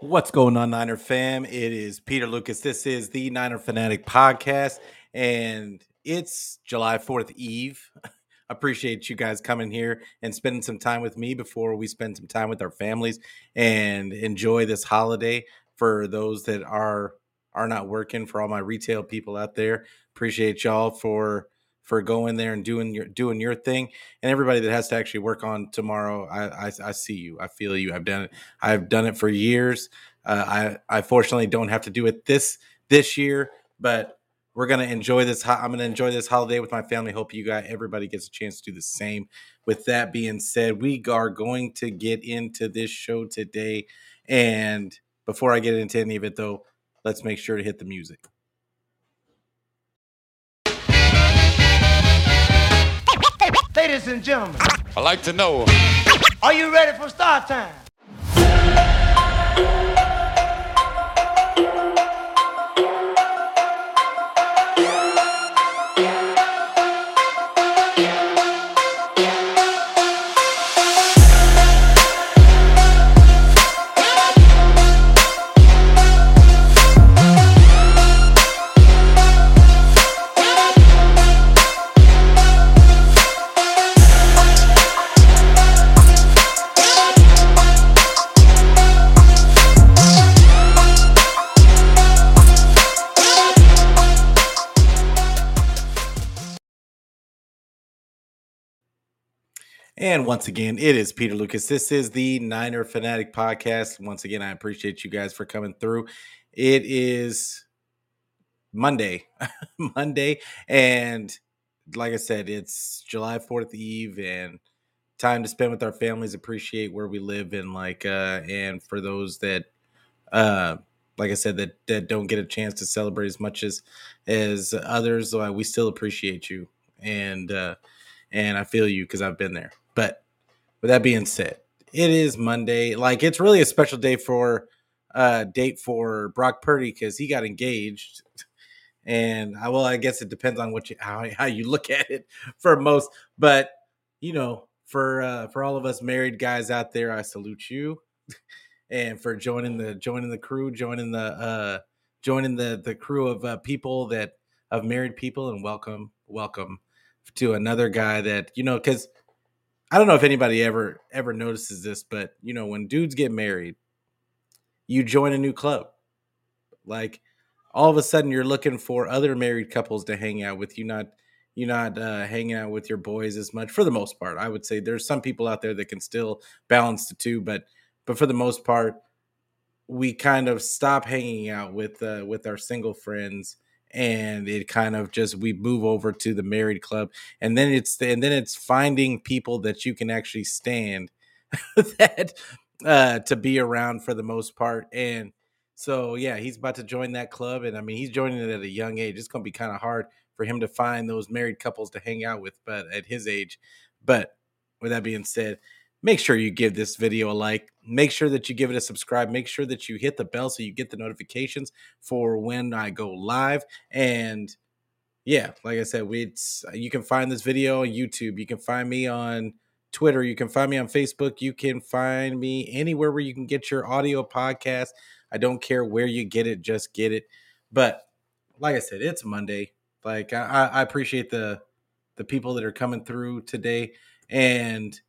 What's going on, Niner fam? It is Peter Lucas. This is the Niner Fanatic Podcast, and it's July 4th Eve. Appreciate you guys coming here and spending some time with me before we spend some time with our families and enjoy this holiday for those that are are not working for all my retail people out there. Appreciate y'all for for going there and doing your doing your thing and everybody that has to actually work on tomorrow I, I, I see you i feel you i've done it i've done it for years uh, i i fortunately don't have to do it this this year but we're gonna enjoy this i'm gonna enjoy this holiday with my family hope you guys everybody gets a chance to do the same. With that being said we are going to get into this show today and before i get into any of it though let's make sure to hit the music Ladies and gentlemen, I like to know. are you ready for start time? And once again, it is Peter Lucas. This is the Niner Fanatic Podcast. Once again, I appreciate you guys for coming through. It is Monday, Monday, and like I said, it's July Fourth Eve, and time to spend with our families. Appreciate where we live, and like, uh, and for those that, uh, like I said, that that don't get a chance to celebrate as much as as others, uh, we still appreciate you, and uh, and I feel you because I've been there. With that being said, it is Monday. Like it's really a special day for uh date for Brock Purdy because he got engaged. And I well, I guess it depends on what you how, how you look at it for most. But you know, for uh for all of us married guys out there, I salute you. and for joining the joining the crew, joining the uh joining the the crew of uh, people that of married people and welcome welcome to another guy that you know because I don't know if anybody ever ever notices this, but you know, when dudes get married, you join a new club. Like all of a sudden you're looking for other married couples to hang out with. You not you're not uh, hanging out with your boys as much for the most part. I would say there's some people out there that can still balance the two, but but for the most part, we kind of stop hanging out with uh, with our single friends and it kind of just we move over to the married club and then it's the, and then it's finding people that you can actually stand that uh to be around for the most part and so yeah he's about to join that club and i mean he's joining it at a young age it's going to be kind of hard for him to find those married couples to hang out with but at his age but with that being said make sure you give this video a like make sure that you give it a subscribe make sure that you hit the bell so you get the notifications for when i go live and yeah like i said we it's, you can find this video on youtube you can find me on twitter you can find me on facebook you can find me anywhere where you can get your audio podcast. I don't care where you get it just get it. But like i said it's monday like i, I appreciate the the people that are coming through today and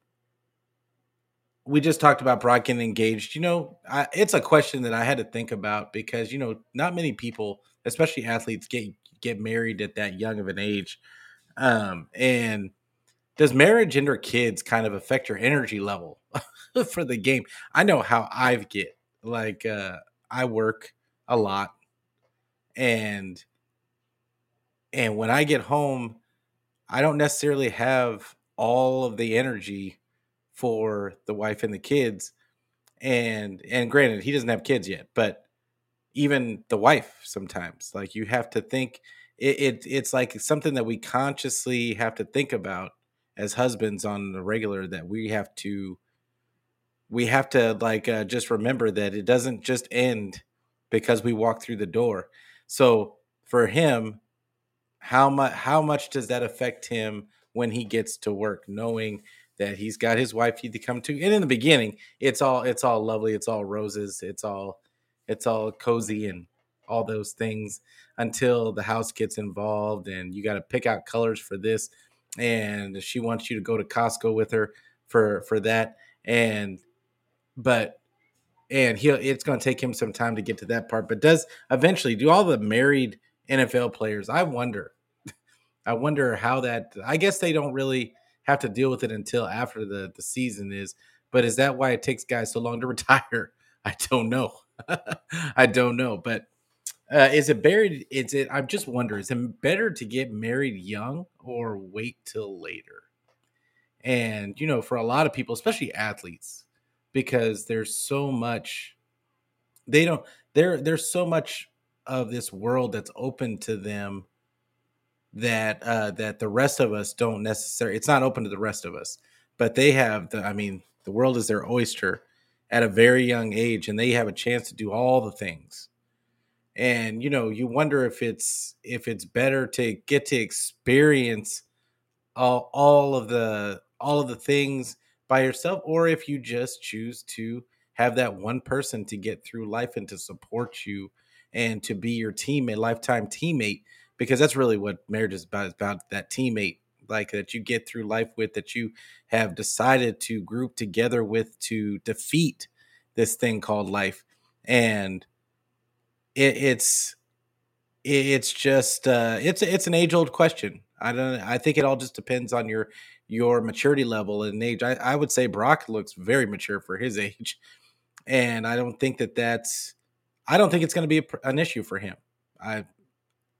we just talked about Brock getting engaged. You know, I, it's a question that I had to think about because you know not many people, especially athletes, get get married at that young of an age. Um, and does marriage and or kids kind of affect your energy level for the game? I know how I get. Like uh, I work a lot, and and when I get home, I don't necessarily have all of the energy for the wife and the kids and and granted he doesn't have kids yet but even the wife sometimes like you have to think it, it it's like something that we consciously have to think about as husbands on the regular that we have to we have to like uh, just remember that it doesn't just end because we walk through the door. So for him how much how much does that affect him when he gets to work knowing that he's got his wife he to come to. And in the beginning, it's all it's all lovely, it's all roses, it's all it's all cozy and all those things until the house gets involved and you got to pick out colors for this and she wants you to go to Costco with her for for that and but and he'll it's going to take him some time to get to that part but does eventually do all the married NFL players I wonder I wonder how that I guess they don't really have to deal with it until after the the season is but is that why it takes guys so long to retire I don't know I don't know but uh, is it buried? Is it? I'm just wondering. Is it better to get married young or wait till later? And you know, for a lot of people, especially athletes, because there's so much. They don't. There, there's so much of this world that's open to them that uh, that the rest of us don't necessarily. It's not open to the rest of us, but they have the. I mean, the world is their oyster at a very young age, and they have a chance to do all the things and you know you wonder if it's if it's better to get to experience all, all of the all of the things by yourself or if you just choose to have that one person to get through life and to support you and to be your teammate lifetime teammate because that's really what marriage is about is about that teammate like that you get through life with that you have decided to group together with to defeat this thing called life and it, it's it's just uh, it's it's an age old question. I don't. I think it all just depends on your your maturity level and age. I, I would say Brock looks very mature for his age, and I don't think that that's. I don't think it's going to be a, an issue for him. I,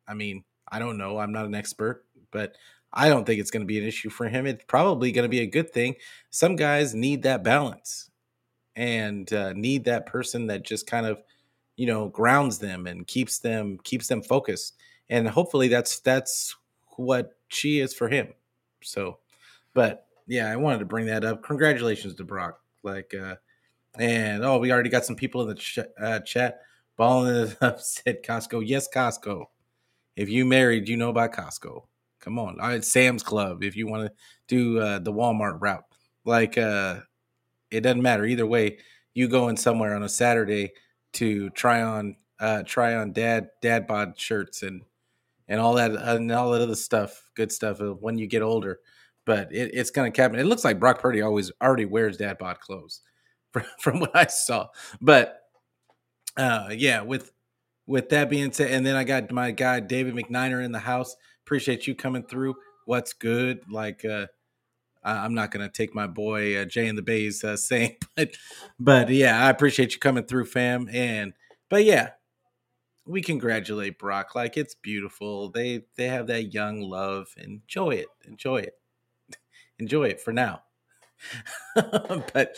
I mean, I don't know. I'm not an expert, but I don't think it's going to be an issue for him. It's probably going to be a good thing. Some guys need that balance and uh, need that person that just kind of you know grounds them and keeps them keeps them focused and hopefully that's that's what she is for him so but yeah i wanted to bring that up congratulations to brock like uh and oh we already got some people in the ch- uh, chat balling it up said costco yes costco if you married you know about costco come on all right sam's club if you want to do uh, the walmart route like uh it doesn't matter either way you go in somewhere on a saturday to try on uh, try on dad dad bod shirts and and all that and all that other stuff, good stuff when you get older. But it, it's going to happen. It looks like Brock Purdy always already wears dad bod clothes, from, from what I saw. But uh, yeah, with with that being said, and then I got my guy David McNiner in the house. Appreciate you coming through. What's good? Like uh, I'm not going to take my boy uh, Jay and the Bays uh, saying, but but yeah, I appreciate you coming through, fam. And but yeah, we congratulate Brock. Like it's beautiful. They they have that young love. Enjoy it. Enjoy it. Enjoy it for now. but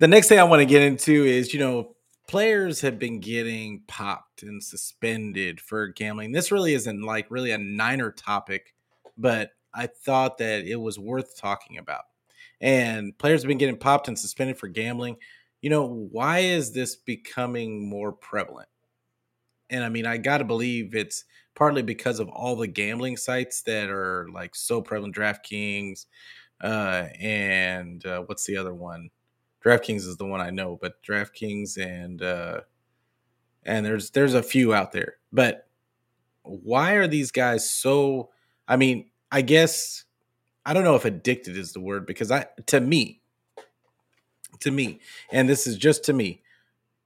the next thing I want to get into is you know players have been getting popped and suspended for gambling. This really isn't like really a Niner topic, but I thought that it was worth talking about. And players have been getting popped and suspended for gambling. You know, why is this becoming more prevalent? And I mean, I got to believe it's partly because of all the gambling sites that are like so prevalent DraftKings uh, and uh, what's the other one? DraftKings is the one I know, but DraftKings and uh, and there's there's a few out there. But why are these guys so I mean, I guess I don't know if addicted is the word because I to me to me and this is just to me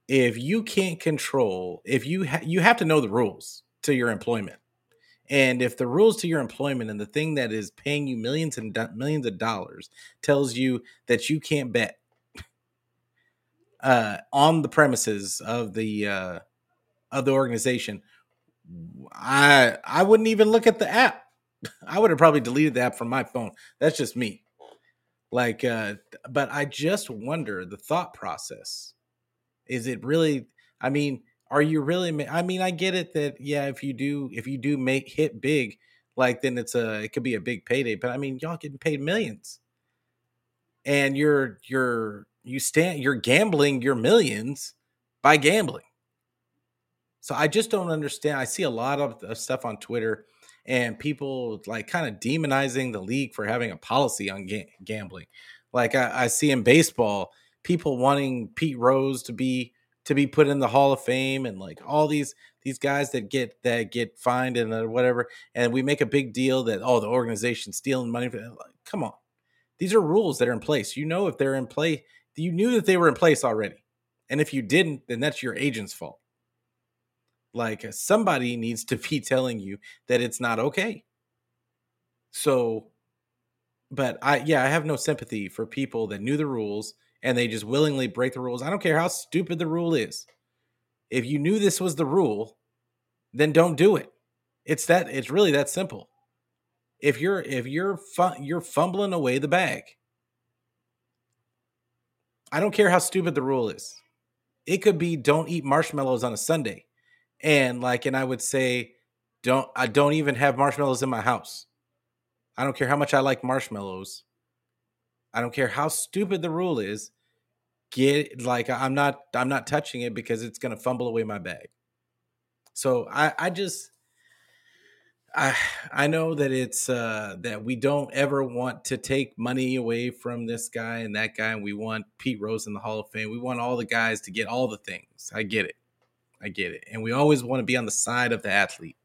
if you can't control if you ha- you have to know the rules to your employment and if the rules to your employment and the thing that is paying you millions and do- millions of dollars tells you that you can't bet uh, on the premises of the uh, of the organization, I I wouldn't even look at the app. I would have probably deleted the app from my phone. That's just me. Like, uh, but I just wonder the thought process. Is it really? I mean, are you really? I mean, I get it that yeah, if you do, if you do make hit big, like then it's a it could be a big payday. But I mean, y'all getting paid millions, and you're you're you stand you're gambling your millions by gambling. So I just don't understand. I see a lot of stuff on Twitter and people like kind of demonizing the league for having a policy on ga- gambling. Like I, I see in baseball, people wanting Pete Rose to be to be put in the Hall of Fame and like all these these guys that get that get fined and uh, whatever, and we make a big deal that oh the organization's stealing money. From, like, come on, these are rules that are in place. You know if they're in play, you knew that they were in place already, and if you didn't, then that's your agent's fault. Like uh, somebody needs to be telling you that it's not okay. So, but I yeah I have no sympathy for people that knew the rules and they just willingly break the rules. I don't care how stupid the rule is. If you knew this was the rule, then don't do it. It's that it's really that simple. If you're if you're fu- you're fumbling away the bag. I don't care how stupid the rule is. It could be don't eat marshmallows on a Sunday. And like and I would say don't I don't even have marshmallows in my house. I don't care how much I like marshmallows. I don't care how stupid the rule is. Get like I'm not I'm not touching it because it's gonna fumble away my bag. So I I just I I know that it's uh that we don't ever want to take money away from this guy and that guy and we want Pete Rose in the Hall of Fame. We want all the guys to get all the things. I get it. I get it. And we always want to be on the side of the athlete.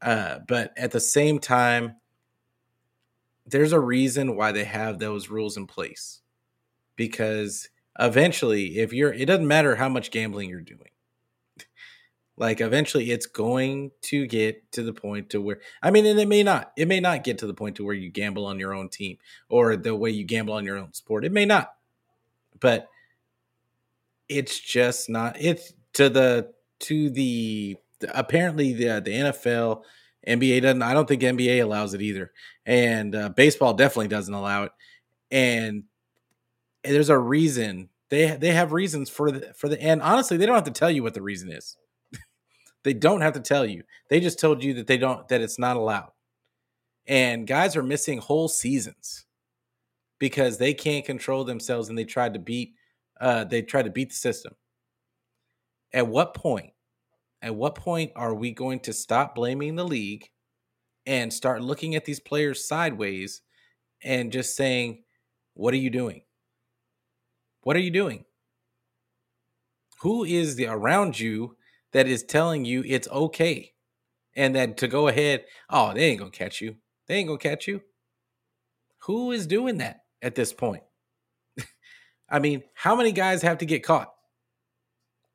Uh but at the same time there's a reason why they have those rules in place because eventually if you're it doesn't matter how much gambling you're doing like eventually it's going to get to the point to where i mean and it may not it may not get to the point to where you gamble on your own team or the way you gamble on your own sport it may not but it's just not it's to the to the apparently the the nfl NBA doesn't. I don't think NBA allows it either, and uh, baseball definitely doesn't allow it. And, there's a reason they they have reasons for the for the and honestly they don't have to tell you what the reason is. They don't have to tell you. They just told you that they don't that it's not allowed. And guys are missing whole seasons because they can't control themselves and they tried to beat uh they tried to beat the system. At what point at what point are we going to stop blaming the league and start looking at these players sideways and just saying, What are you doing? What are you doing? Who is the around you that is telling you it's okay? And that to go ahead, oh, they ain't gonna catch you. They ain't gonna catch you. Who is doing that at this point? I mean, how many guys have to get caught?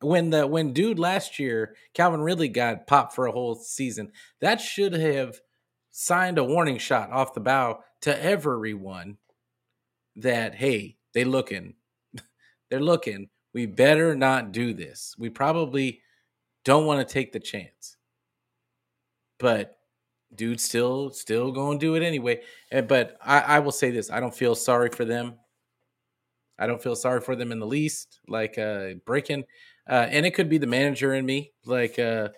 when the when dude last year Calvin Ridley got popped for a whole season, that should have signed a warning shot off the bow to everyone that hey, they looking, they're looking. We better not do this. We probably don't want to take the chance, but dude still still going to do it anyway. And, but I, I will say this: I don't feel sorry for them. I don't feel sorry for them in the least. Like uh, breaking uh, and it could be the manager in me. Like, uh,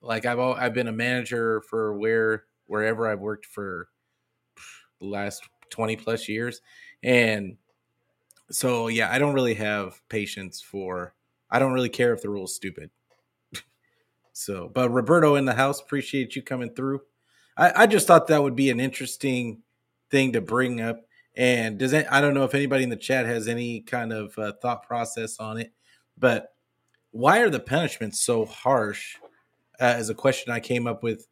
like I've I've been a manager for where wherever I've worked for the last twenty plus years, and so yeah, I don't really have patience for. I don't really care if the rule's stupid. So, but Roberto in the house, appreciate you coming through. I, I just thought that would be an interesting thing to bring up. And does it, I don't know if anybody in the chat has any kind of uh, thought process on it, but why are the punishments so harsh? Uh, a question I came up with,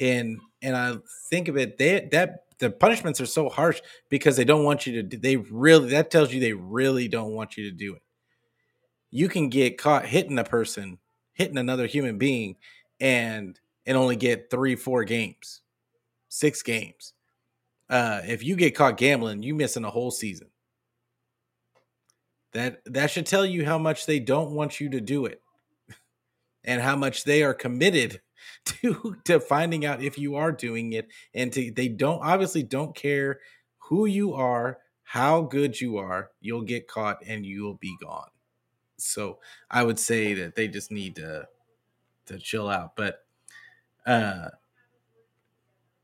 and and I think of it, they that the punishments are so harsh because they don't want you to. They really that tells you they really don't want you to do it. You can get caught hitting a person, hitting another human being, and and only get three, four games, six games. Uh, if you get caught gambling, you missing a whole season. That that should tell you how much they don't want you to do it and how much they are committed to to finding out if you are doing it and to they don't obviously don't care who you are, how good you are, you'll get caught and you'll be gone. So, I would say that they just need to to chill out, but uh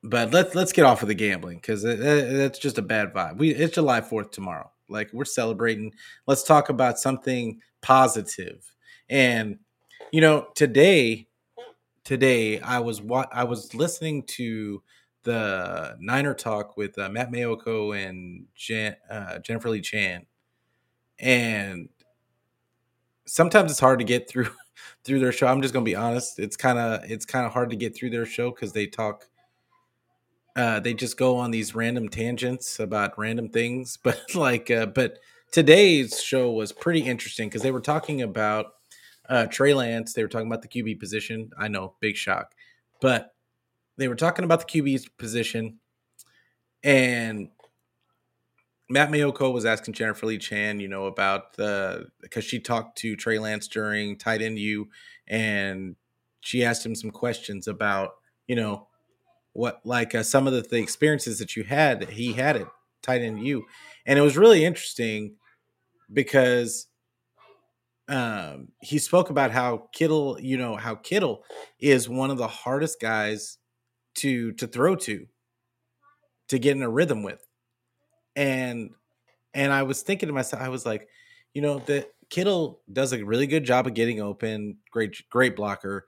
but let's let's get off of the gambling because that's just a bad vibe. We it's July Fourth tomorrow. Like we're celebrating. Let's talk about something positive. And you know, today today I was what I was listening to the Niner talk with uh, Matt Maiocco and Jen, uh, Jennifer Lee Chan, and sometimes it's hard to get through through their show. I'm just gonna be honest; it's kind of it's kind of hard to get through their show because they talk. Uh, they just go on these random tangents about random things, but like, uh, but today's show was pretty interesting because they were talking about uh, Trey Lance. They were talking about the QB position. I know, big shock, but they were talking about the QB position, and Matt Maiocco was asking Jennifer Lee Chan, you know, about the because she talked to Trey Lance during tight end U, and she asked him some questions about, you know, what like uh, some of the, the experiences that you had that he had at tight end U, and it was really interesting because um, he spoke about how Kittle, you know, how Kittle is one of the hardest guys to to throw to, to get in a rhythm with, and and I was thinking to myself, I was like, you know, that Kittle does a really good job of getting open, great great blocker,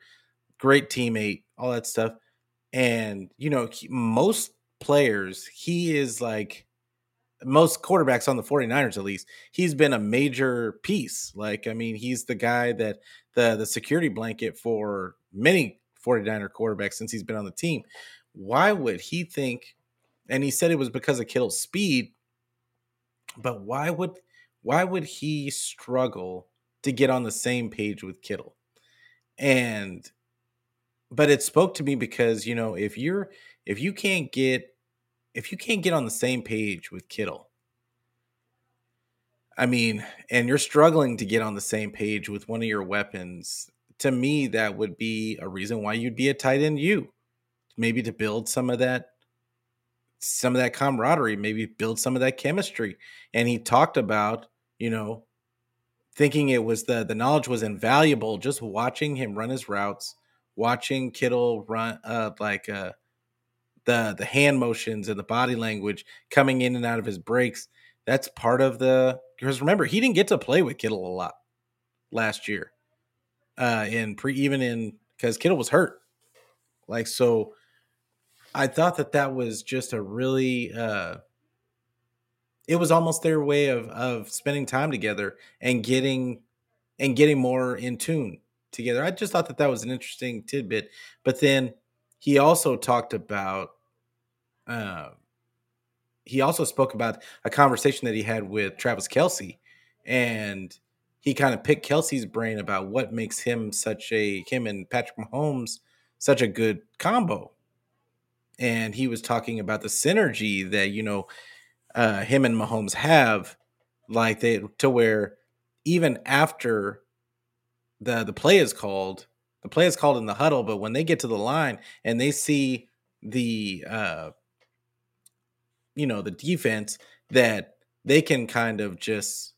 great teammate, all that stuff, and you know, he, most players, he is like most quarterbacks on the 49ers at least he's been a major piece like i mean he's the guy that the the security blanket for many 49er quarterbacks since he's been on the team. Why would he think and he said it was because of Kittle's speed but why would why would he struggle to get on the same page with Kittle and but it spoke to me because you know if you're if you can't get if you can't get on the same page with Kittle, I mean, and you're struggling to get on the same page with one of your weapons, to me, that would be a reason why you'd be a tight end U. Maybe to build some of that some of that camaraderie, maybe build some of that chemistry. And he talked about, you know, thinking it was the the knowledge was invaluable just watching him run his routes, watching Kittle run uh like uh the the hand motions and the body language coming in and out of his breaks. That's part of the because remember he didn't get to play with Kittle a lot last year. Uh in pre even in because Kittle was hurt. Like so I thought that that was just a really uh it was almost their way of of spending time together and getting and getting more in tune together. I just thought that that was an interesting tidbit. But then he also talked about uh, he also spoke about a conversation that he had with Travis Kelce and he kind of picked Kelce's brain about what makes him such a him and Patrick Mahomes such a good combo. And he was talking about the synergy that you know uh, him and Mahomes have, like they to where even after the the play is called, the play is called in the huddle, but when they get to the line and they see the uh, you know the defense that they can kind of just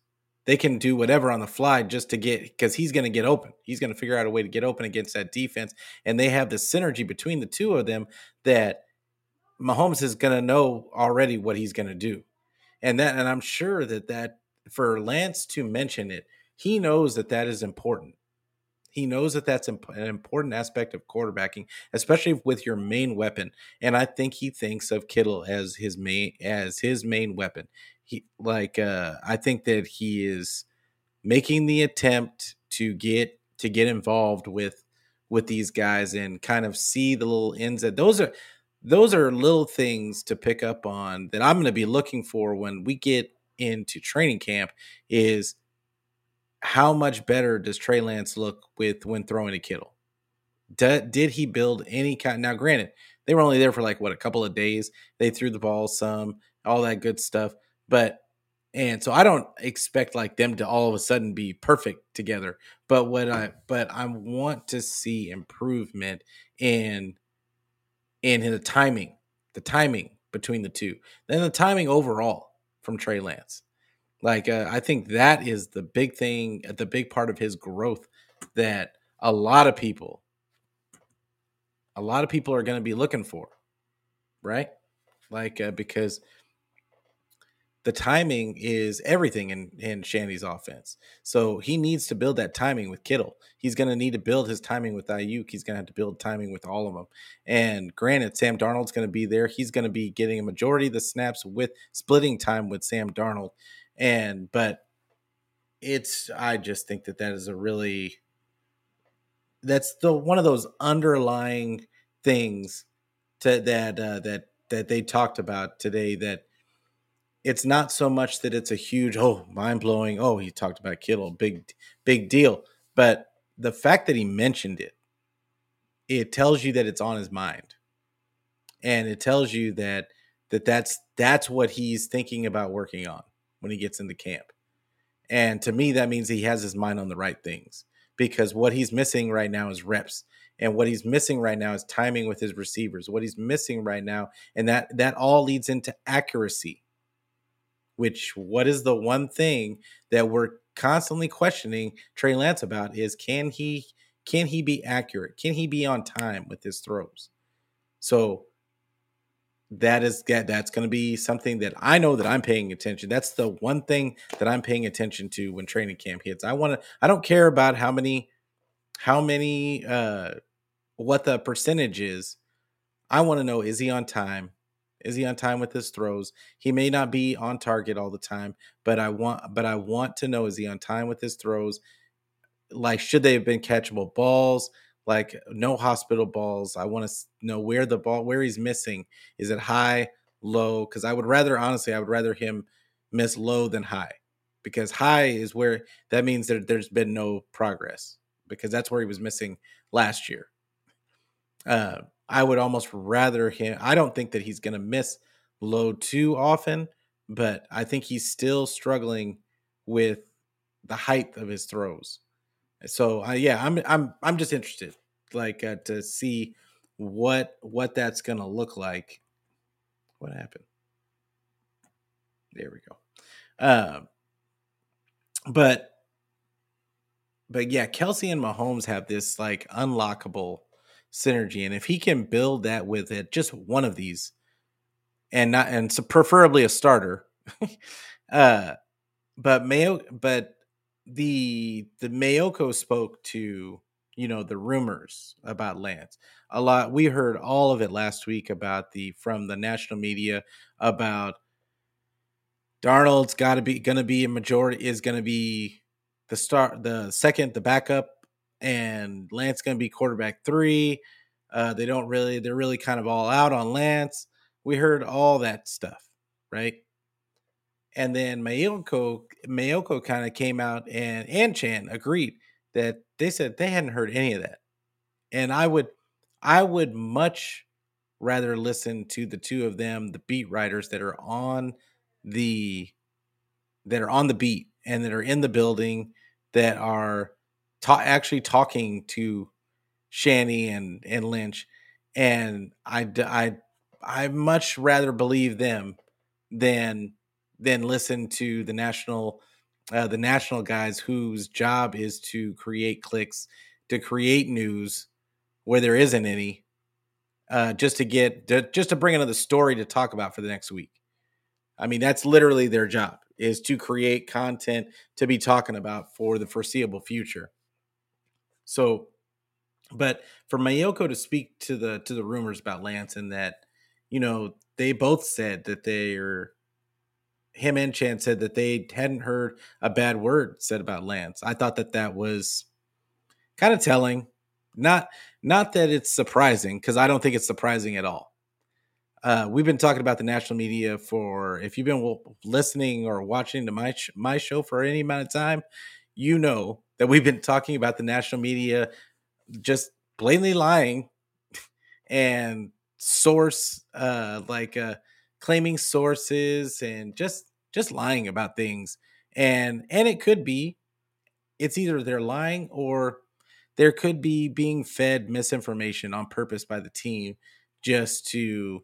they can do whatever on the fly just to get because he's going to get open. He's going to figure out a way to get open against that defense, and they have the synergy between the two of them that Mahomes is going to know already what he's going to do, and that and I'm sure that that for Lance to mention it, he knows that that is important. He knows that that's an important aspect of quarterbacking, especially with your main weapon. And I think he thinks of Kittle as his main as his main weapon. He like uh, I think that he is making the attempt to get to get involved with with these guys and kind of see the little ends that those are those are little things to pick up on that I'm going to be looking for when we get into training camp is how much better does Trey Lance look with when throwing a Kittle? Did, did he build any kind? Now, granted, they were only there for like what a couple of days. They threw the ball some, all that good stuff. But and so I don't expect like them to all of a sudden be perfect together. But what I but I want to see improvement in in the timing, the timing between the two, then the timing overall from Trey Lance. Like uh, I think that is the big thing, the big part of his growth that a lot of people, a lot of people are going to be looking for, right? Like uh, because the timing is everything in in Shanny's offense. So he needs to build that timing with Kittle. He's going to need to build his timing with Aiyuk. He's going to have to build timing with all of them. And granted, Sam Darnold's going to be there. He's going to be getting a majority of the snaps with splitting time with Sam Darnold. And but it's I just think that that is a really that's the one of those underlying things to, that uh, that that they talked about today that it's not so much that it's a huge oh mind blowing oh he talked about Kittle big big deal but the fact that he mentioned it it tells you that it's on his mind. And it tells you that that that's that's what he's thinking about working on when he gets into camp. And to me that means he has his mind on the right things because what he's missing right now is reps and what he's missing right now is timing with his receivers. What he's missing right now and that that all leads into accuracy which what is the one thing that we're constantly questioning Trey Lance about is can he can he be accurate? Can he be on time with his throws? So that is that that's going to be something that I know that I'm paying attention. That's the one thing that I'm paying attention to when training camp hits. I want to I don't care about how many how many uh what the percentage is. I want to know is he on time? Is he on time with his throws? He may not be on target all the time, but I want but I want to know is he on time with his throws? Like should they have been catchable balls? Like no hospital balls. I want to know where the ball where he's missing. Is it high, low? Cuz I would rather honestly I would rather him miss low than high. Because high is where that means that there's been no progress because that's where he was missing last year. Uh, I would almost rather him. I don't think that he's going to miss low too often, but I think he's still struggling with the height of his throws. So uh, yeah, I'm I'm I'm just interested, like uh, to see what what that's going to look like. What happened? There we go. Um, but but yeah, Kelce and Mahomes have this like unlockable synergy. And if he can build that with it, just one of these, and not and so preferably a starter, uh, but Mayo, but the the Maiocco spoke to you know the rumors about Lance a lot. We heard all of it last week about the from the national media about Darnold's got to be going to be a majority is going to be the start the second the backup and Lance going to be quarterback three. Uh, they don't really, they're really kind of all out on Lance. We heard all that stuff, right? And then Maiocco, Maiocco kind of came out and and Chan agreed that they said they hadn't heard any of that. And I would, I would much rather listen to the two of them, the beat writers that are on the that are on the beat and that are in the building that are ta- actually talking to Shanny and and Lynch, and I I I much rather believe them than than listen to the national uh, the national guys whose job is to create clicks, to create news where there isn't any, uh, just to get to, just to bring another story to talk about for the next week. I mean, that's literally their job is to create content to be talking about for the foreseeable future. So, but for Maiocco to speak to the to the rumors about Lance and that, you know, they both said that they are him and Chan said that they hadn't heard a bad word said about Lance. I thought that that was kind of telling. Not not that it's surprising because I don't think it's surprising at all. Uh, we've been talking about the national media for if you've been listening or watching to my sh- my show for any amount of time, you know that we've been talking about the national media just blatantly lying and source uh like uh claiming sources and just just lying about things. And and it could be it's either they're lying or there could be being fed misinformation on purpose by the team just to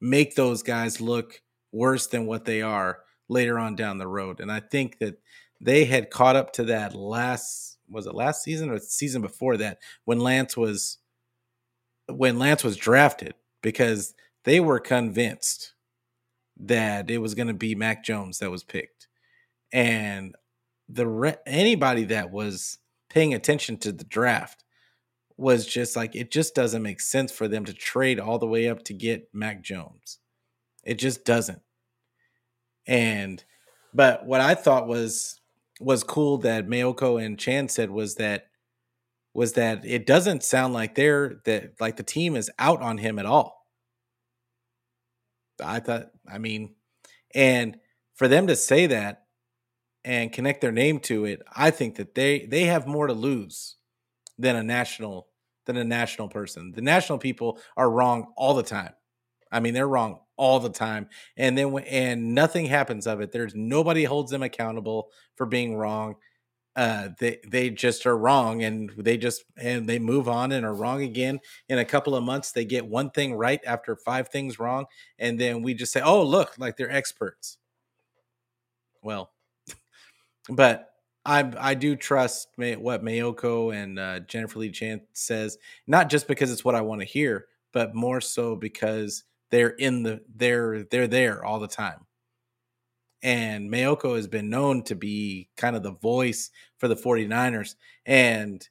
make those guys look worse than what they are later on down the road. And i think that they had caught up to that last was it last season or season before that when Lance was when Lance was drafted because they were convinced that it was going to be Mac Jones that was picked, and the re- anybody that was paying attention to the draft was just like it just doesn't make sense for them to trade all the way up to get Mac Jones. It just doesn't. And but what I thought was was cool that Maiocco and Chan said was that was that it doesn't sound like they're that like the team is out on him at all. I thought, I mean, and for them to say that and connect their name to it, I think that they they have more to lose than a national than a national person. The national people are wrong all the time. I mean, they're wrong all the time, and then and nothing happens of it. There's nobody holds them accountable for being wrong uh, they they just are wrong and they just and they move on and are wrong again in a couple of months they get one thing right after five things wrong and then we just say oh look like they're experts well but I I do trust what Maiocco and uh, Jennifer Lee Chan says, not just because it's what I want to hear, but more so because they're in the they're they're there all the time and Maiocco has been known to be kind of the voice for the 49ers. And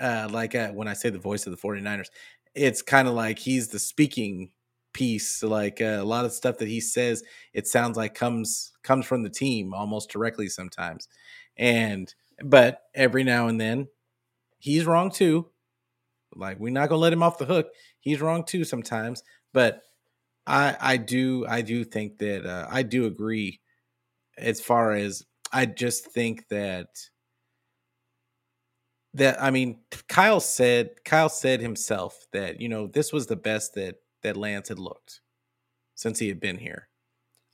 uh, like uh, when I say the voice of the 49ers, it's kind of like he's the speaking piece. Like uh, a lot of stuff that he says, it sounds like comes comes from the team almost directly sometimes. And but every now and then, he's wrong too. Like we're not gonna let him off the hook. He's wrong too sometimes. But I I do I do think that uh, I do agree as far as I just think that that I mean Kyle said Kyle said himself that you know this was the best that that Lance had looked since he had been here.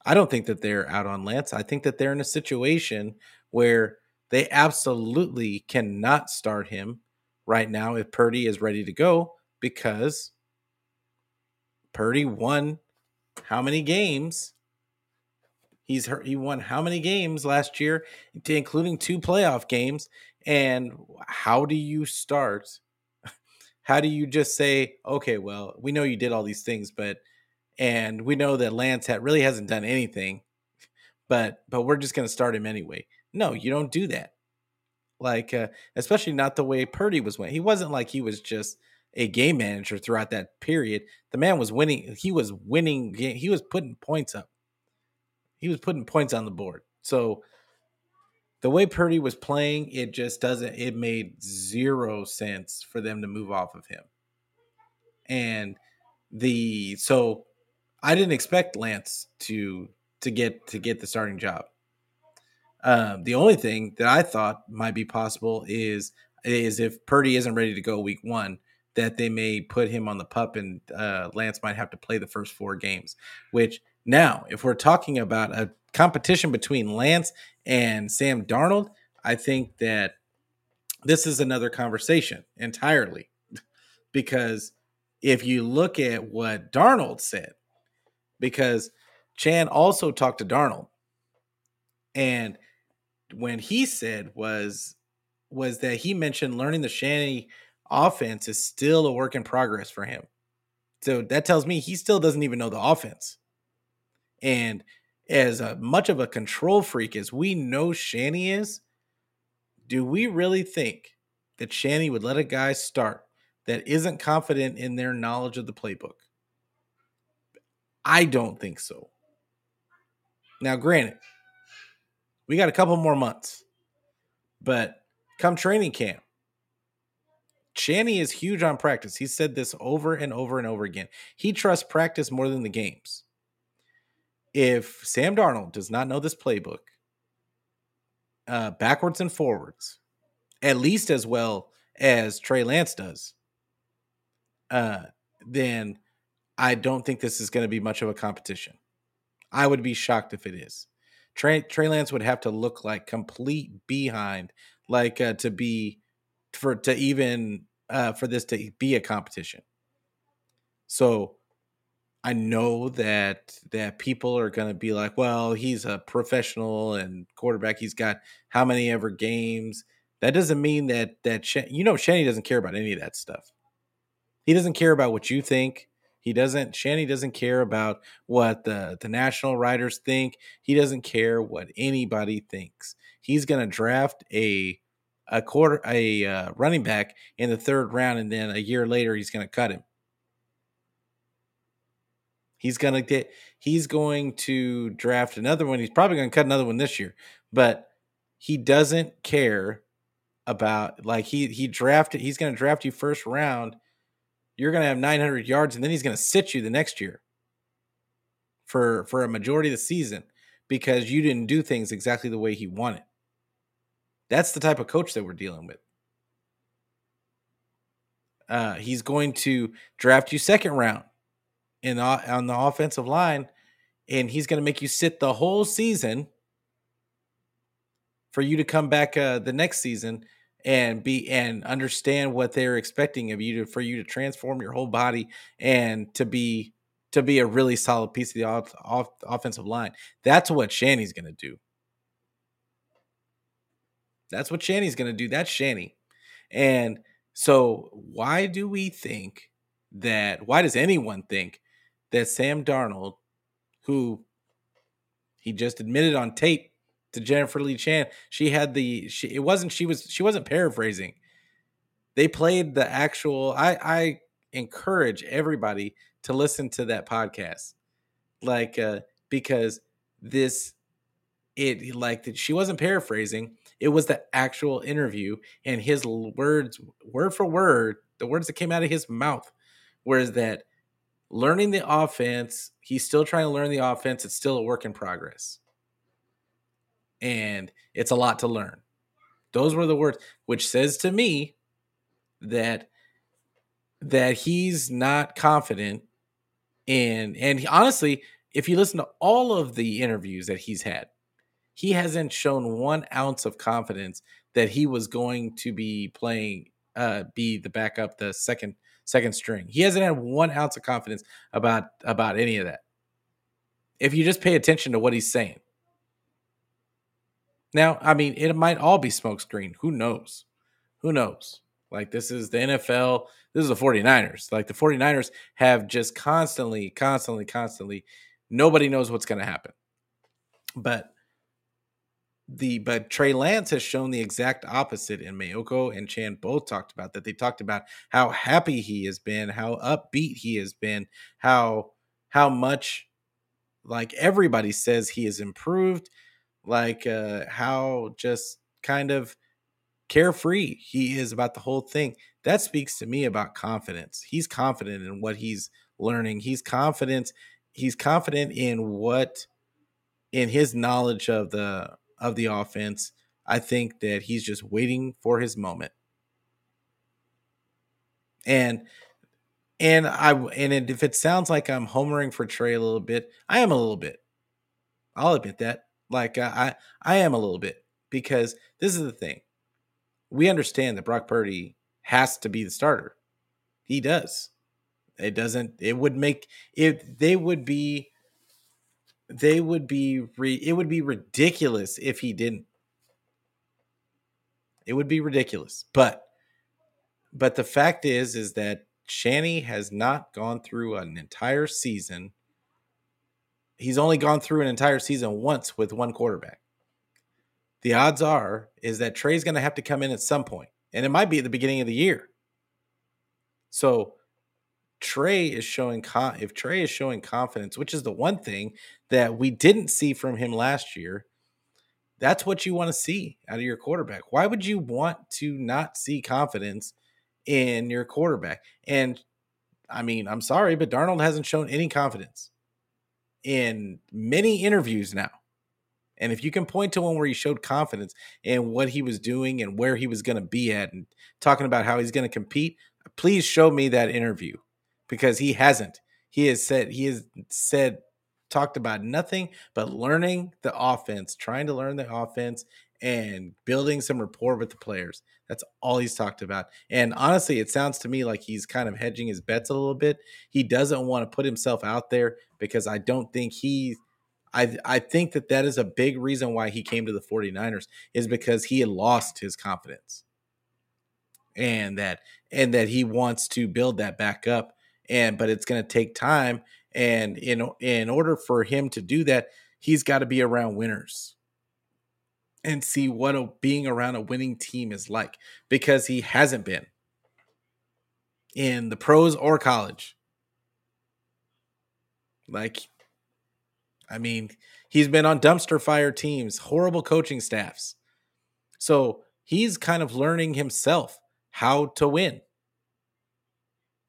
I don't think that they're out on Lance. I think that they're in a situation where they absolutely cannot start him right now if Purdy is ready to go because Purdy won how many games? He's he won how many games last year, including two playoff games. And how do you start? How do you just say, okay, well, we know you did all these things, but and we know that Lance hat really hasn't done anything, but but we're just going to start him anyway. No, you don't do that. Like, uh, especially not the way Purdy was winning. He wasn't like he was just a game manager throughout that period. The man was winning. He was winning. He was putting points up. He was putting points on the board. So the way Purdy was playing, it just doesn't. It made zero sense for them to move off of him. And the so I didn't expect Lance to to get to get the starting job. Um, the only thing that I thought might be possible is is if Purdy isn't ready to go week one, that they may put him on the pup and uh, Lance might have to play the first four games. Which now, if we're talking about a competition between Lance and Sam Darnold, I think that this is another conversation entirely. because if you look at what Darnold said, because Chan also talked to Darnold, and when he said was was that he mentioned learning the Shanny offense is still a work in progress for him. So that tells me he still doesn't even know the offense. And as a, much of a control freak as we know Shanny is, do we really think that Shanny would let a guy start that isn't confident in their knowledge of the playbook? I don't think so. Now, granted, we got a couple more months, but come training camp, Shanny is huge on practice. He said this over and over and over again. He trusts practice more than the games. If Sam Darnold does not know this playbook, uh, backwards and forwards, at least as well as Trey Lance does, uh, then I don't think this is going to be much of a competition. I would be shocked if it is. Trey, Trey Lance would have to look like complete behind, like uh, to be for to even uh, for this to be a competition. So I know that that people are going to be like, well, he's a professional and quarterback. He's got how many ever games. That doesn't mean that that you know Shanny doesn't care about any of that stuff. He doesn't care about what you think. He doesn't Shanny doesn't care about what the the national writers think. He doesn't care what anybody thinks. He's going to draft a a quarter a uh, running back in the third round and then a year later he's going to cut him. He's going to get he's going to draft another one. He's probably going to cut another one this year. But he doesn't care about like he he drafted he's going to draft you first round you're going to have 900 yards and then he's going to sit you the next year for for a majority of the season because you didn't do things exactly the way he wanted. That's the type of coach that we're dealing with. Uh, he's going to draft you second round in on the offensive line, and he's going to make you sit the whole season for you to come back uh, the next season and be and understand what they're expecting of you to for you to transform your whole body and to be to be a really solid piece of the off, off, offensive line. That's what Shanny's going to do. That's what Shanny's going to do. That's Shanny. And so why do we think that why does anyone think that Sam Darnold who he just admitted on tape to Jennifer Lee Chan. She had the she it wasn't she was she wasn't paraphrasing. They played the actual I I encourage everybody to listen to that podcast. Like uh because this it like that she wasn't paraphrasing. It was the actual interview and his words word for word, the words that came out of his mouth whereas that learning the offense, he's still trying to learn the offense, it's still a work in progress and it's a lot to learn. Those were the words, which says to me that that he's not confident in and he, honestly, if you listen to all of the interviews that he's had, he hasn't shown one ounce of confidence that he was going to be playing uh be the backup the second second string. He hasn't had one ounce of confidence about about any of that. If you just pay attention to what he's saying. Now, I mean, it might all be smokescreen. Who knows? Who knows? Like, this is the NFL. This is the 49ers. Like, the 49ers have just constantly, constantly, constantly, nobody knows what's going to happen. But the but Trey Lance has shown the exact opposite, and Maiocco and Chan both talked about that. They talked about how happy he has been, how upbeat he has been, how how much like everybody says he has improved like uh, how just kind of carefree he is about the whole thing. That speaks to me about confidence. He's confident in what he's learning. He's confident. He's confident in what in his knowledge of the of the offense. I think that he's just waiting for his moment. And and I and if it sounds like I'm homering for Trey a little bit, I am a little bit. I'll admit that. Like I, I am a little bit because this is the thing. We understand that Brock Purdy has to be the starter. He does. It doesn't. It would make if they would be. They would be. Re, it would be ridiculous if he didn't. It would be ridiculous, but. But the fact is, is that Shanny has not gone through an entire season he's only gone through an entire season once with one quarterback. The odds are is that Trey's going to have to come in at some point, and it might be at the beginning of the year. So Trey is showing if Trey is showing confidence, which is the one thing that we didn't see from him last year. That's what you want to see out of your quarterback. Why would you want to not see confidence in your quarterback? And I mean, I'm sorry, but Darnold hasn't shown any confidence in many interviews now. And if you can point to one where he showed confidence in what he was doing and where he was going to be at and talking about how he's going to compete, please show me that interview because he hasn't. He has said, he has said, talked about nothing but learning the offense, trying to learn the offense and building some rapport with the players. That's all he's talked about. And honestly, it sounds to me like he's kind of hedging his bets a little bit. He doesn't want to put himself out there because I don't think he I I think that that is a big reason why he came to the 49ers is because he had lost his confidence. And that and that he wants to build that back up and but it's going to take time and in in order for him to do that he's got to be around winners and see what a, being around a winning team is like because he hasn't been in the pros or college. Like i mean he's been on dumpster fire teams horrible coaching staffs. So he's kind of learning himself how to win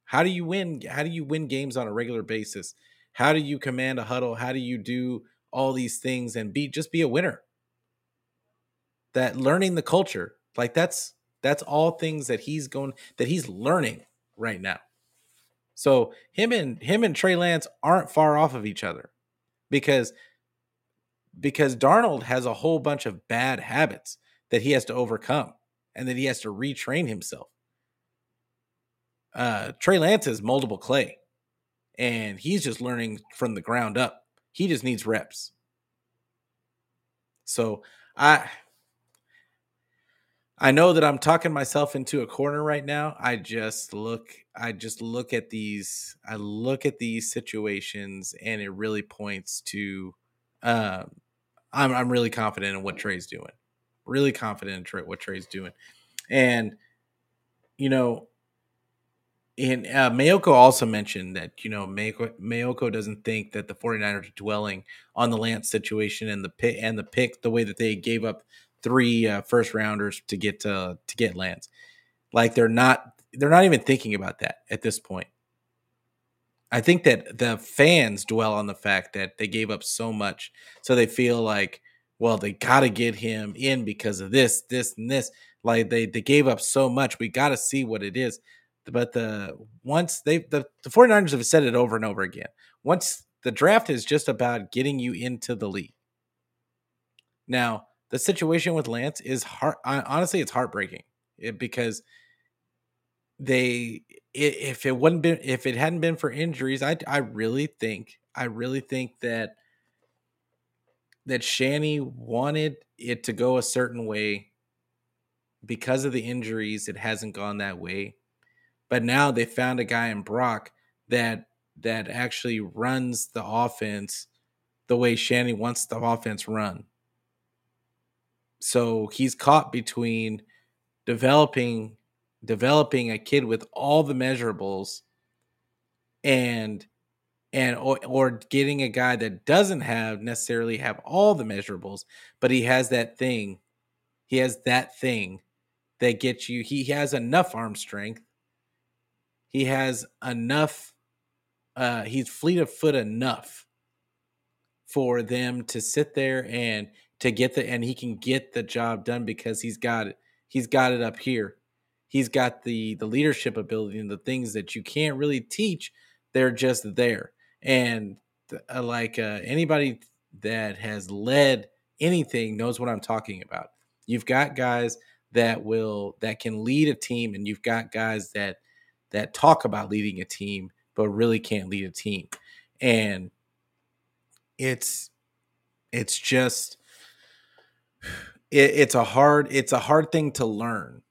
how do you win? How do you win games on a regular basis? How do you command a huddle? How do you do all these things and be just be a winner? That learning the culture, like that's that's all things that he's going that he's learning right now. So him and him and Trey Lance aren't far off of each other because because Darnold has a whole bunch of bad habits that he has to overcome and that he has to retrain himself. Uh, Trey Lance is multiple clay, and he's just learning from the ground up. He just needs reps. So I I know that I'm talking myself into a corner right now. I just look I just look at these I look at these situations and it really points to um I'm I'm really confident in what Trey's doing. Really confident in Trey, what Trey's doing. And you know, and uh, Maiocco also mentioned that, you know, Maiocco, Maiocco doesn't think that the 49ers are dwelling on the Lance situation and the pick and the pick the way that they gave up three uh, first rounders to get to to get Lance. Like they're not they're not even thinking about that at this point. I think that the fans dwell on the fact that they gave up so much, so they feel like, well, they got to get him in because of this, this, and this. Like they they gave up so much, we got to see what it is but the once they the, the 49ers have said it over and over again. Once the draft is just about getting you into the league. Now, the situation with Lance is heart honestly it's heartbreaking because they if it wouldn't been if it hadn't been for injuries, I I really think I really think that that Shanny wanted it to go a certain way because of the injuries. It hasn't gone that way. But now they found a guy in Brock that that actually runs the offense the way Shanny wants the offense run. So he's caught between developing developing a kid with all the measurables and and or, or getting a guy that doesn't have necessarily have all the measurables but he has that thing he has that thing that gets you he has enough arm strength he has enough uh he's fleet of foot enough for them to sit there and to get the and he can get the job done because he's got it he's got it up here. He's got the the leadership ability and the things that you can't really teach they're just there. And uh, like uh, anybody that has led anything knows what i'm talking about. You've got guys that will that can lead a team and you've got guys that that talk about leading a team but really can't lead a team. And it's it's just it, it's a hard it's a hard thing to learn.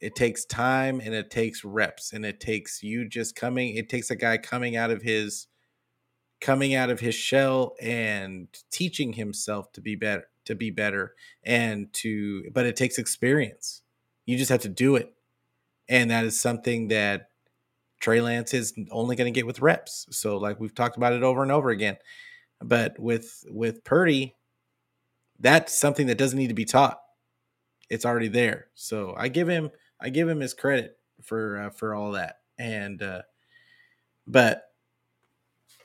It takes time and it takes reps and it takes you just coming it takes a guy coming out of his coming out of his shell and teaching himself to be better to be better and to but it takes experience. You just have to do it. And that is something that Trey Lance is only going to get with reps. So like we've talked about it over and over again. But with with Purdy, that's something that doesn't need to be taught. It's already there. So I give him I give him his credit for uh, for all that. And uh but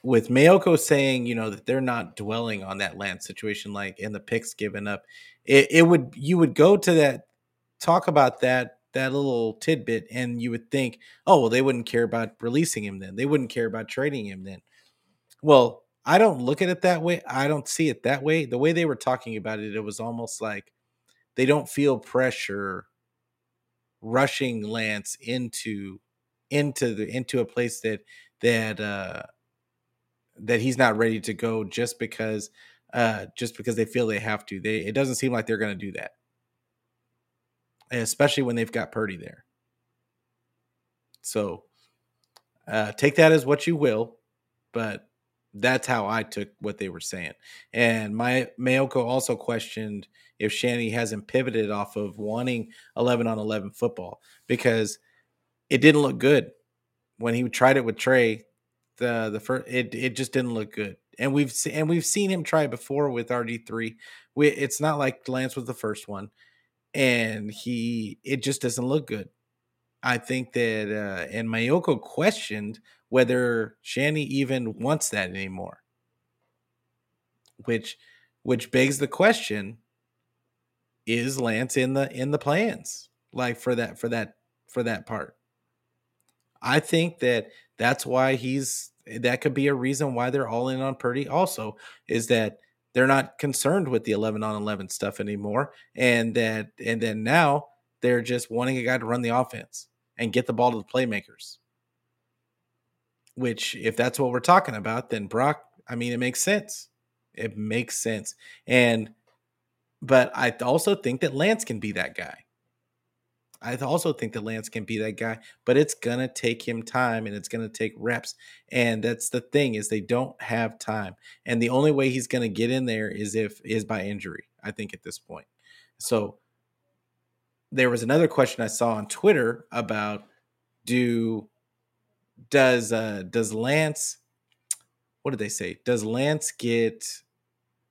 with Maiocco saying, you know, that they're not dwelling on that Lance situation like and the picks given up, it, it would you would go to that talk about that that little tidbit and you would think, oh, well, they wouldn't care about releasing him then. They wouldn't care about trading him then. Well, I don't look at it that way. I don't see it that way. The way they were talking about it, it was almost like they don't feel pressure rushing Lance into into the into a place that that uh that he's not ready to go just because uh just because they feel they have to. They it doesn't seem like they're going to do that especially when they've got Purdy there. So Uh, take that as what you will, but that's how I took what they were saying. And my Maiocco also questioned if Shanny hasn't pivoted off of wanting 11 on 11 football because it didn't look good when he tried it with Trey. The the first it it just didn't look good, and we've and we've seen him try before with RG three. We it's not like Lance was the first one, and he it just doesn't look good. I think that uh, and Maiocco questioned whether Shanny even wants that anymore. Which which begs the question is Lance in the in the plans like for that for that for that part. I think that that's why he's that could be a reason why they're all in on Purdy also is that they're not concerned with the 11 on 11 stuff anymore and that and then now they're just wanting a guy to run the offense and get the ball to the playmakers. Which if that's what we're talking about then brock i mean it makes sense. It makes sense. And but i also think that lance can be that guy i also think that lance can be that guy but it's gonna take him time and it's gonna take reps and that's the thing is they don't have time and the only way he's gonna get in there is if is by injury i think at this point so there was another question I saw on Twitter about do does uh does Lance what did they say? Does Lance get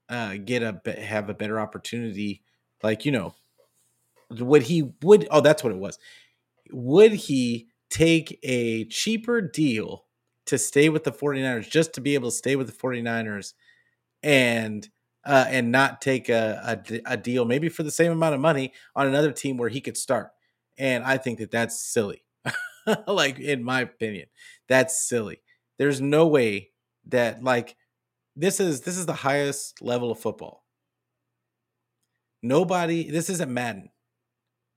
uh get a have a better opportunity like you know would he would oh that's what it was. Would he take a cheaper deal to stay with the 49ers just to be able to stay with the 49ers and uh, and not take a, a, a deal maybe for the same amount of money on another team where he could start. And I think that that's silly. like in my opinion, that's silly. There's no way that like this is this is the highest level of football. Nobody, this isn't Madden.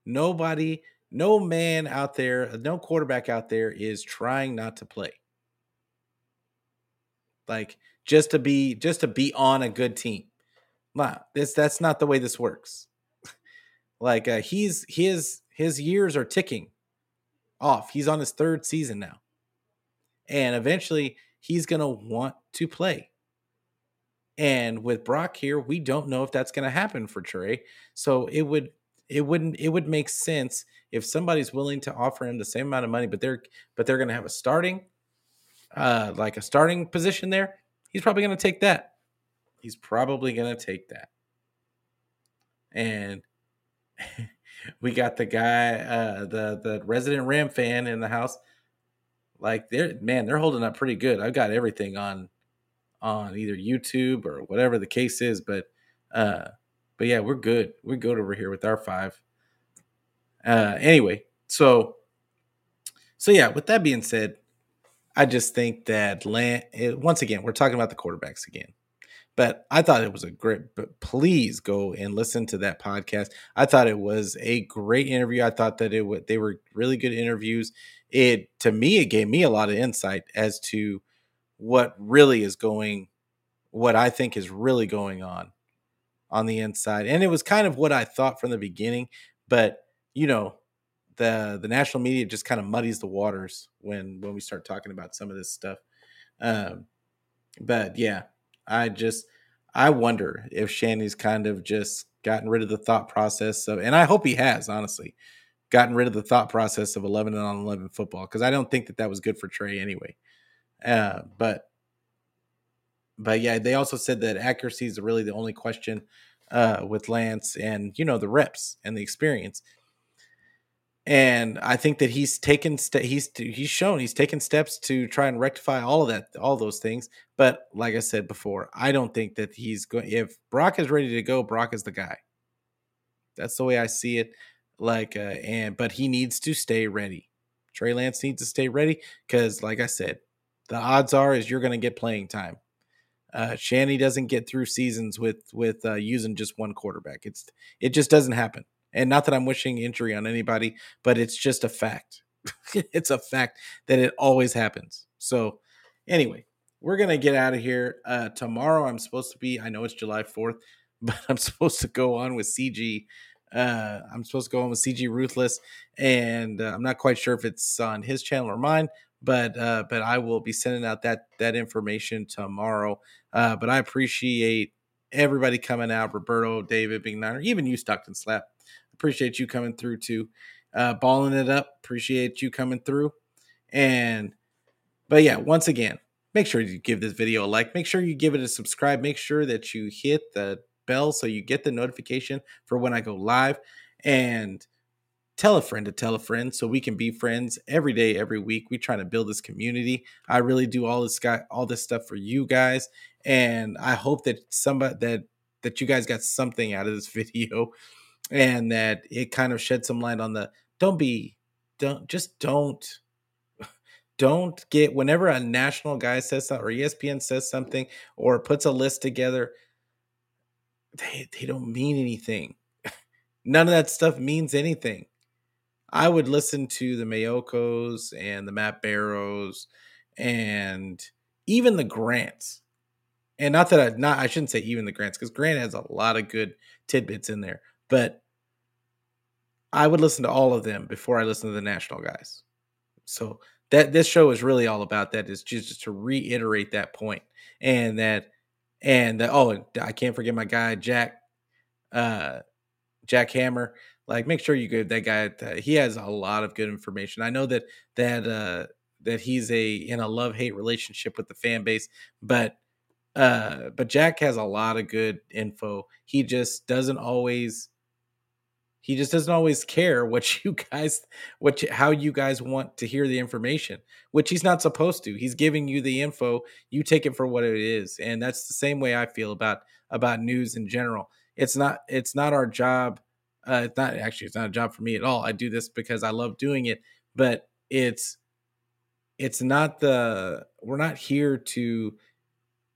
Nobody, no man out there, no quarterback out there is trying not to play. Like just to be just to be on a good team. Nah, this that's not the way this works. like uh, he's his his years are ticking off. He's on his third season now. And eventually he's going to want to play. And with Brock here, we don't know if that's going to happen for Trey. So it would it wouldn't it would make sense if somebody's willing to offer him the same amount of money but they're but they're going to have a starting uh like a starting position there. He's probably going to take that he's probably going to take that. And we got the guy, uh, the the resident Ram fan in the house. Like they're man, they're holding up pretty good. I've got everything on on either YouTube or whatever the case is, but uh, but yeah, we're good. We're good over here with our five. Uh, anyway, so so yeah. With that being said, I just think that Land. Once again, we're talking about the quarterbacks again. But I thought it was a great. But please go and listen to that podcast. I thought it was a great interview. I thought that it would. They were really good interviews. It to me, it gave me a lot of insight as to what really is going, what I think is really going on on the inside. And it was kind of what I thought from the beginning. But you know, the the national media just kind of muddies the waters when when we start talking about some of this stuff. Um, but yeah, I just I wonder if Shanny's kind of just gotten rid of the thought process of, and I hope he has honestly gotten rid of the thought process of 11 and on 11 football because I don't think that that was good for Trey anyway. Uh, but but yeah, they also said that accuracy is really the only question uh, with Lance, and you know the reps and the experience and I think that he's taken st- he's he's shown he's taken steps to try and rectify all of that all those things. But like I said before, I don't think that he's going. If Brock is ready to go, Brock is the guy. That's the way I see it. Like, uh, and but he needs to stay ready. Trey Lance needs to stay ready because, like I said, the odds are is you're going to get playing time. Uh, Shanny doesn't get through seasons with with uh, using just one quarterback. It's it just doesn't happen. And not that I'm wishing injury on anybody, but it's just a fact. it's a fact that it always happens. So, anyway, we're to get out of here. Uh, tomorrow, I'm supposed to be, I know it's July 4th, but I'm supposed to go on with CG. Uh, I'm supposed to go on with CG Ruthless, and uh, I'm not quite sure if it's on his channel or mine, but uh, but I will be sending out that that information tomorrow. Uh, but I appreciate everybody coming out, Roberto, David, Big Niner, even you, Stockton Slap. Appreciate you coming through too, uh, balling it up. Appreciate you coming through, and but yeah, once again, make sure you give this video a like. Make sure you give it a subscribe. Make sure that you hit the bell so you get the notification for when I go live, and tell a friend to tell a friend so we can be friends every day every week. We trying to build this community. I really do all this guy all this stuff for you guys and i hope that somebody that that you guys got something out of this video and that it kind of shed some light on the don't be don't just don't don't get whenever a national guy says something or espn says something or puts a list together they, they don't mean anything. None of that stuff means anything I would listen to the Maioccos and the Matt Barrows and even the Grants. And not that I not I shouldn't say even the Grants because Grant has a lot of good tidbits in there, but I would listen to all of them before I listen to the national guys. So that this show is really all about that is just, just to reiterate that point and that and that, oh I can't forget my guy Jack uh Jack Hammer like make sure you give that guy he has a lot of good information. I know that that uh that he's a in a love hate relationship with the fan base but uh but jack has a lot of good info. He just doesn't always he just doesn't always care what you guys what you, how you guys want to hear the information which he's not supposed to. He's giving you the info. You take it for what it is and that's the same way i feel about about news in general. It's not it's not our job uh, it's not actually it's not a job for me at all. I do this because I love doing it, but it's it's not the we're not here to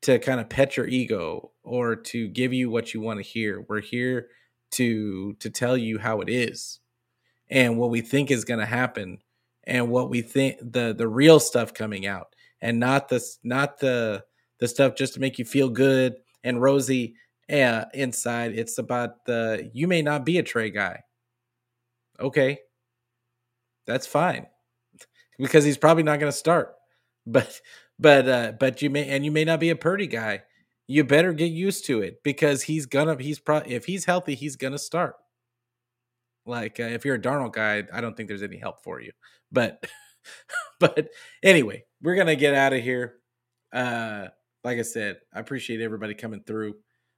to kind of pet your ego or to give you what you want to hear. We're here to to tell you how it is and what we think is going to happen and what we think the the real stuff coming out and not the not the the stuff just to make you feel good and rosy uh, inside. It's about the you may not be a Trey guy. Okay, that's fine because he's probably not going to start. But but uh, but you may and you may not be a Purdy guy. You better get used to it because he's gonna he's probably if he's healthy he's gonna start. Like uh, if you're a Darnold guy, I don't think there's any help for you. But but anyway, we're gonna get out of here. Uh, like I said, I appreciate everybody coming through.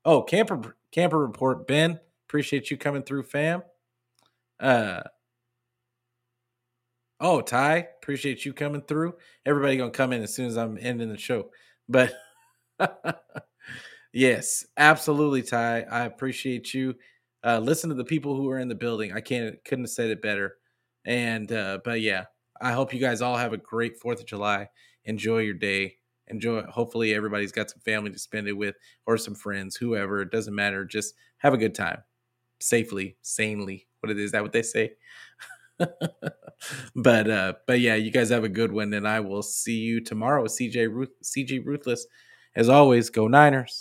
Oh, camper camper report, Ben. Appreciate you coming through, fam. Uh oh, Ty. Appreciate you coming through. Everybody gonna come in as soon as I'm ending the show. But yes, absolutely, Ty. I appreciate you. Uh, listen to the people who are in the building. I can't couldn't have said it better. And uh, but yeah, I hope you guys all have a great Fourth of July. Enjoy your day enjoy hopefully everybody's got some family to spend it with or some friends whoever it doesn't matter just have a good time. Safely sanely what it is that what they say? But uh but yeah you guys have a good one and i will see you tomorrow with cj ruth cg ruthless. As always go niners